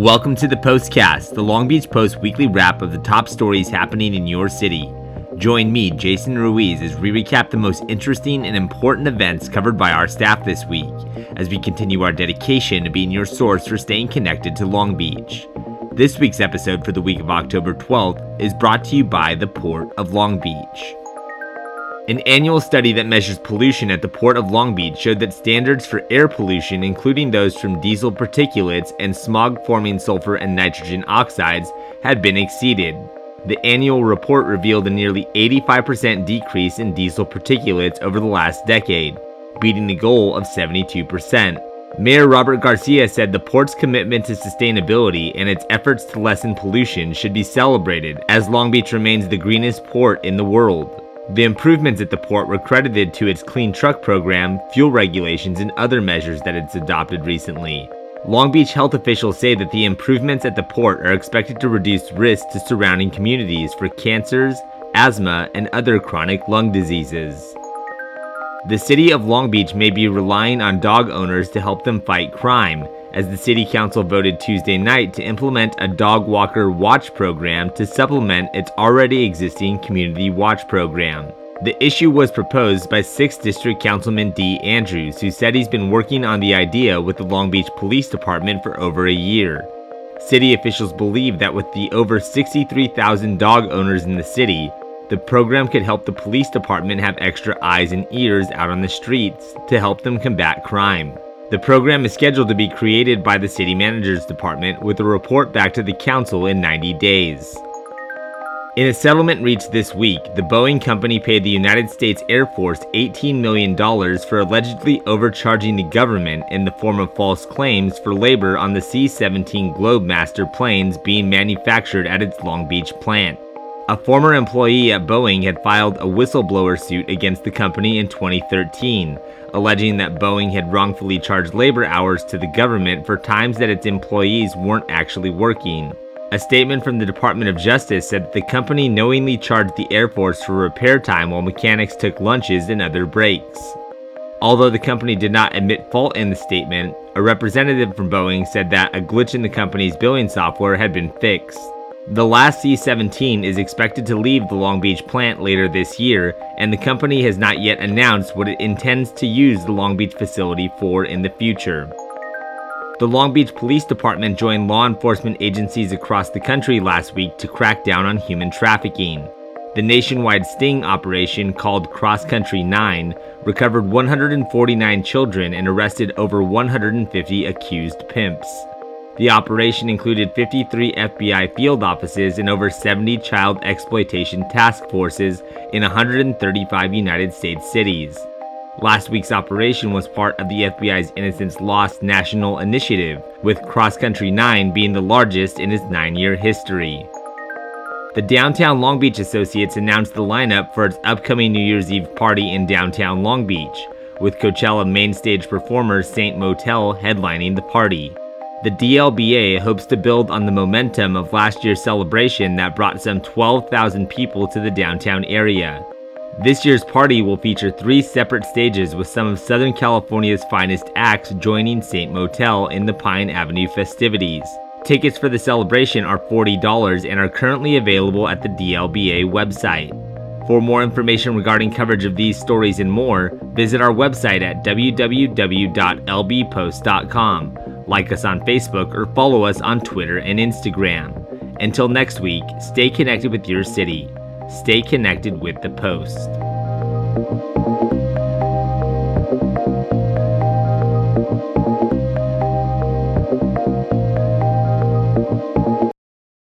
Welcome to the Postcast, the Long Beach Post weekly wrap of the top stories happening in your city. Join me, Jason Ruiz, as we recap the most interesting and important events covered by our staff this week, as we continue our dedication to being your source for staying connected to Long Beach. This week's episode for the week of October 12th is brought to you by the Port of Long Beach. An annual study that measures pollution at the Port of Long Beach showed that standards for air pollution, including those from diesel particulates and smog forming sulfur and nitrogen oxides, had been exceeded. The annual report revealed a nearly 85% decrease in diesel particulates over the last decade, beating the goal of 72%. Mayor Robert Garcia said the port's commitment to sustainability and its efforts to lessen pollution should be celebrated as Long Beach remains the greenest port in the world. The improvements at the port were credited to its clean truck program, fuel regulations, and other measures that it's adopted recently. Long Beach health officials say that the improvements at the port are expected to reduce risk to surrounding communities for cancers, asthma, and other chronic lung diseases. The city of Long Beach may be relying on dog owners to help them fight crime, as the City Council voted Tuesday night to implement a dog walker watch program to supplement its already existing community watch program. The issue was proposed by 6th District Councilman Dee Andrews, who said he's been working on the idea with the Long Beach Police Department for over a year. City officials believe that with the over 63,000 dog owners in the city, the program could help the police department have extra eyes and ears out on the streets to help them combat crime. The program is scheduled to be created by the City Manager's Department with a report back to the Council in 90 days. In a settlement reached this week, the Boeing company paid the United States Air Force $18 million for allegedly overcharging the government in the form of false claims for labor on the C 17 Globemaster planes being manufactured at its Long Beach plant. A former employee at Boeing had filed a whistleblower suit against the company in 2013, alleging that Boeing had wrongfully charged labor hours to the government for times that its employees weren't actually working. A statement from the Department of Justice said that the company knowingly charged the Air Force for repair time while mechanics took lunches and other breaks. Although the company did not admit fault in the statement, a representative from Boeing said that a glitch in the company's billing software had been fixed. The last C 17 is expected to leave the Long Beach plant later this year, and the company has not yet announced what it intends to use the Long Beach facility for in the future. The Long Beach Police Department joined law enforcement agencies across the country last week to crack down on human trafficking. The nationwide sting operation called Cross Country 9 recovered 149 children and arrested over 150 accused pimps. The operation included 53 FBI field offices and over 70 child exploitation task forces in 135 United States cities. Last week's operation was part of the FBI's Innocence Lost National Initiative, with Cross Country 9 being the largest in its nine year history. The Downtown Long Beach Associates announced the lineup for its upcoming New Year's Eve party in downtown Long Beach, with Coachella main stage performer Saint Motel headlining the party. The DLBA hopes to build on the momentum of last year's celebration that brought some 12,000 people to the downtown area. This year's party will feature three separate stages with some of Southern California's finest acts joining Saint Motel in the Pine Avenue festivities. Tickets for the celebration are $40 and are currently available at the DLBA website. For more information regarding coverage of these stories and more, visit our website at www.lbpost.com like us on Facebook, or follow us on Twitter and Instagram. Until next week, stay connected with your city. Stay connected with the Post.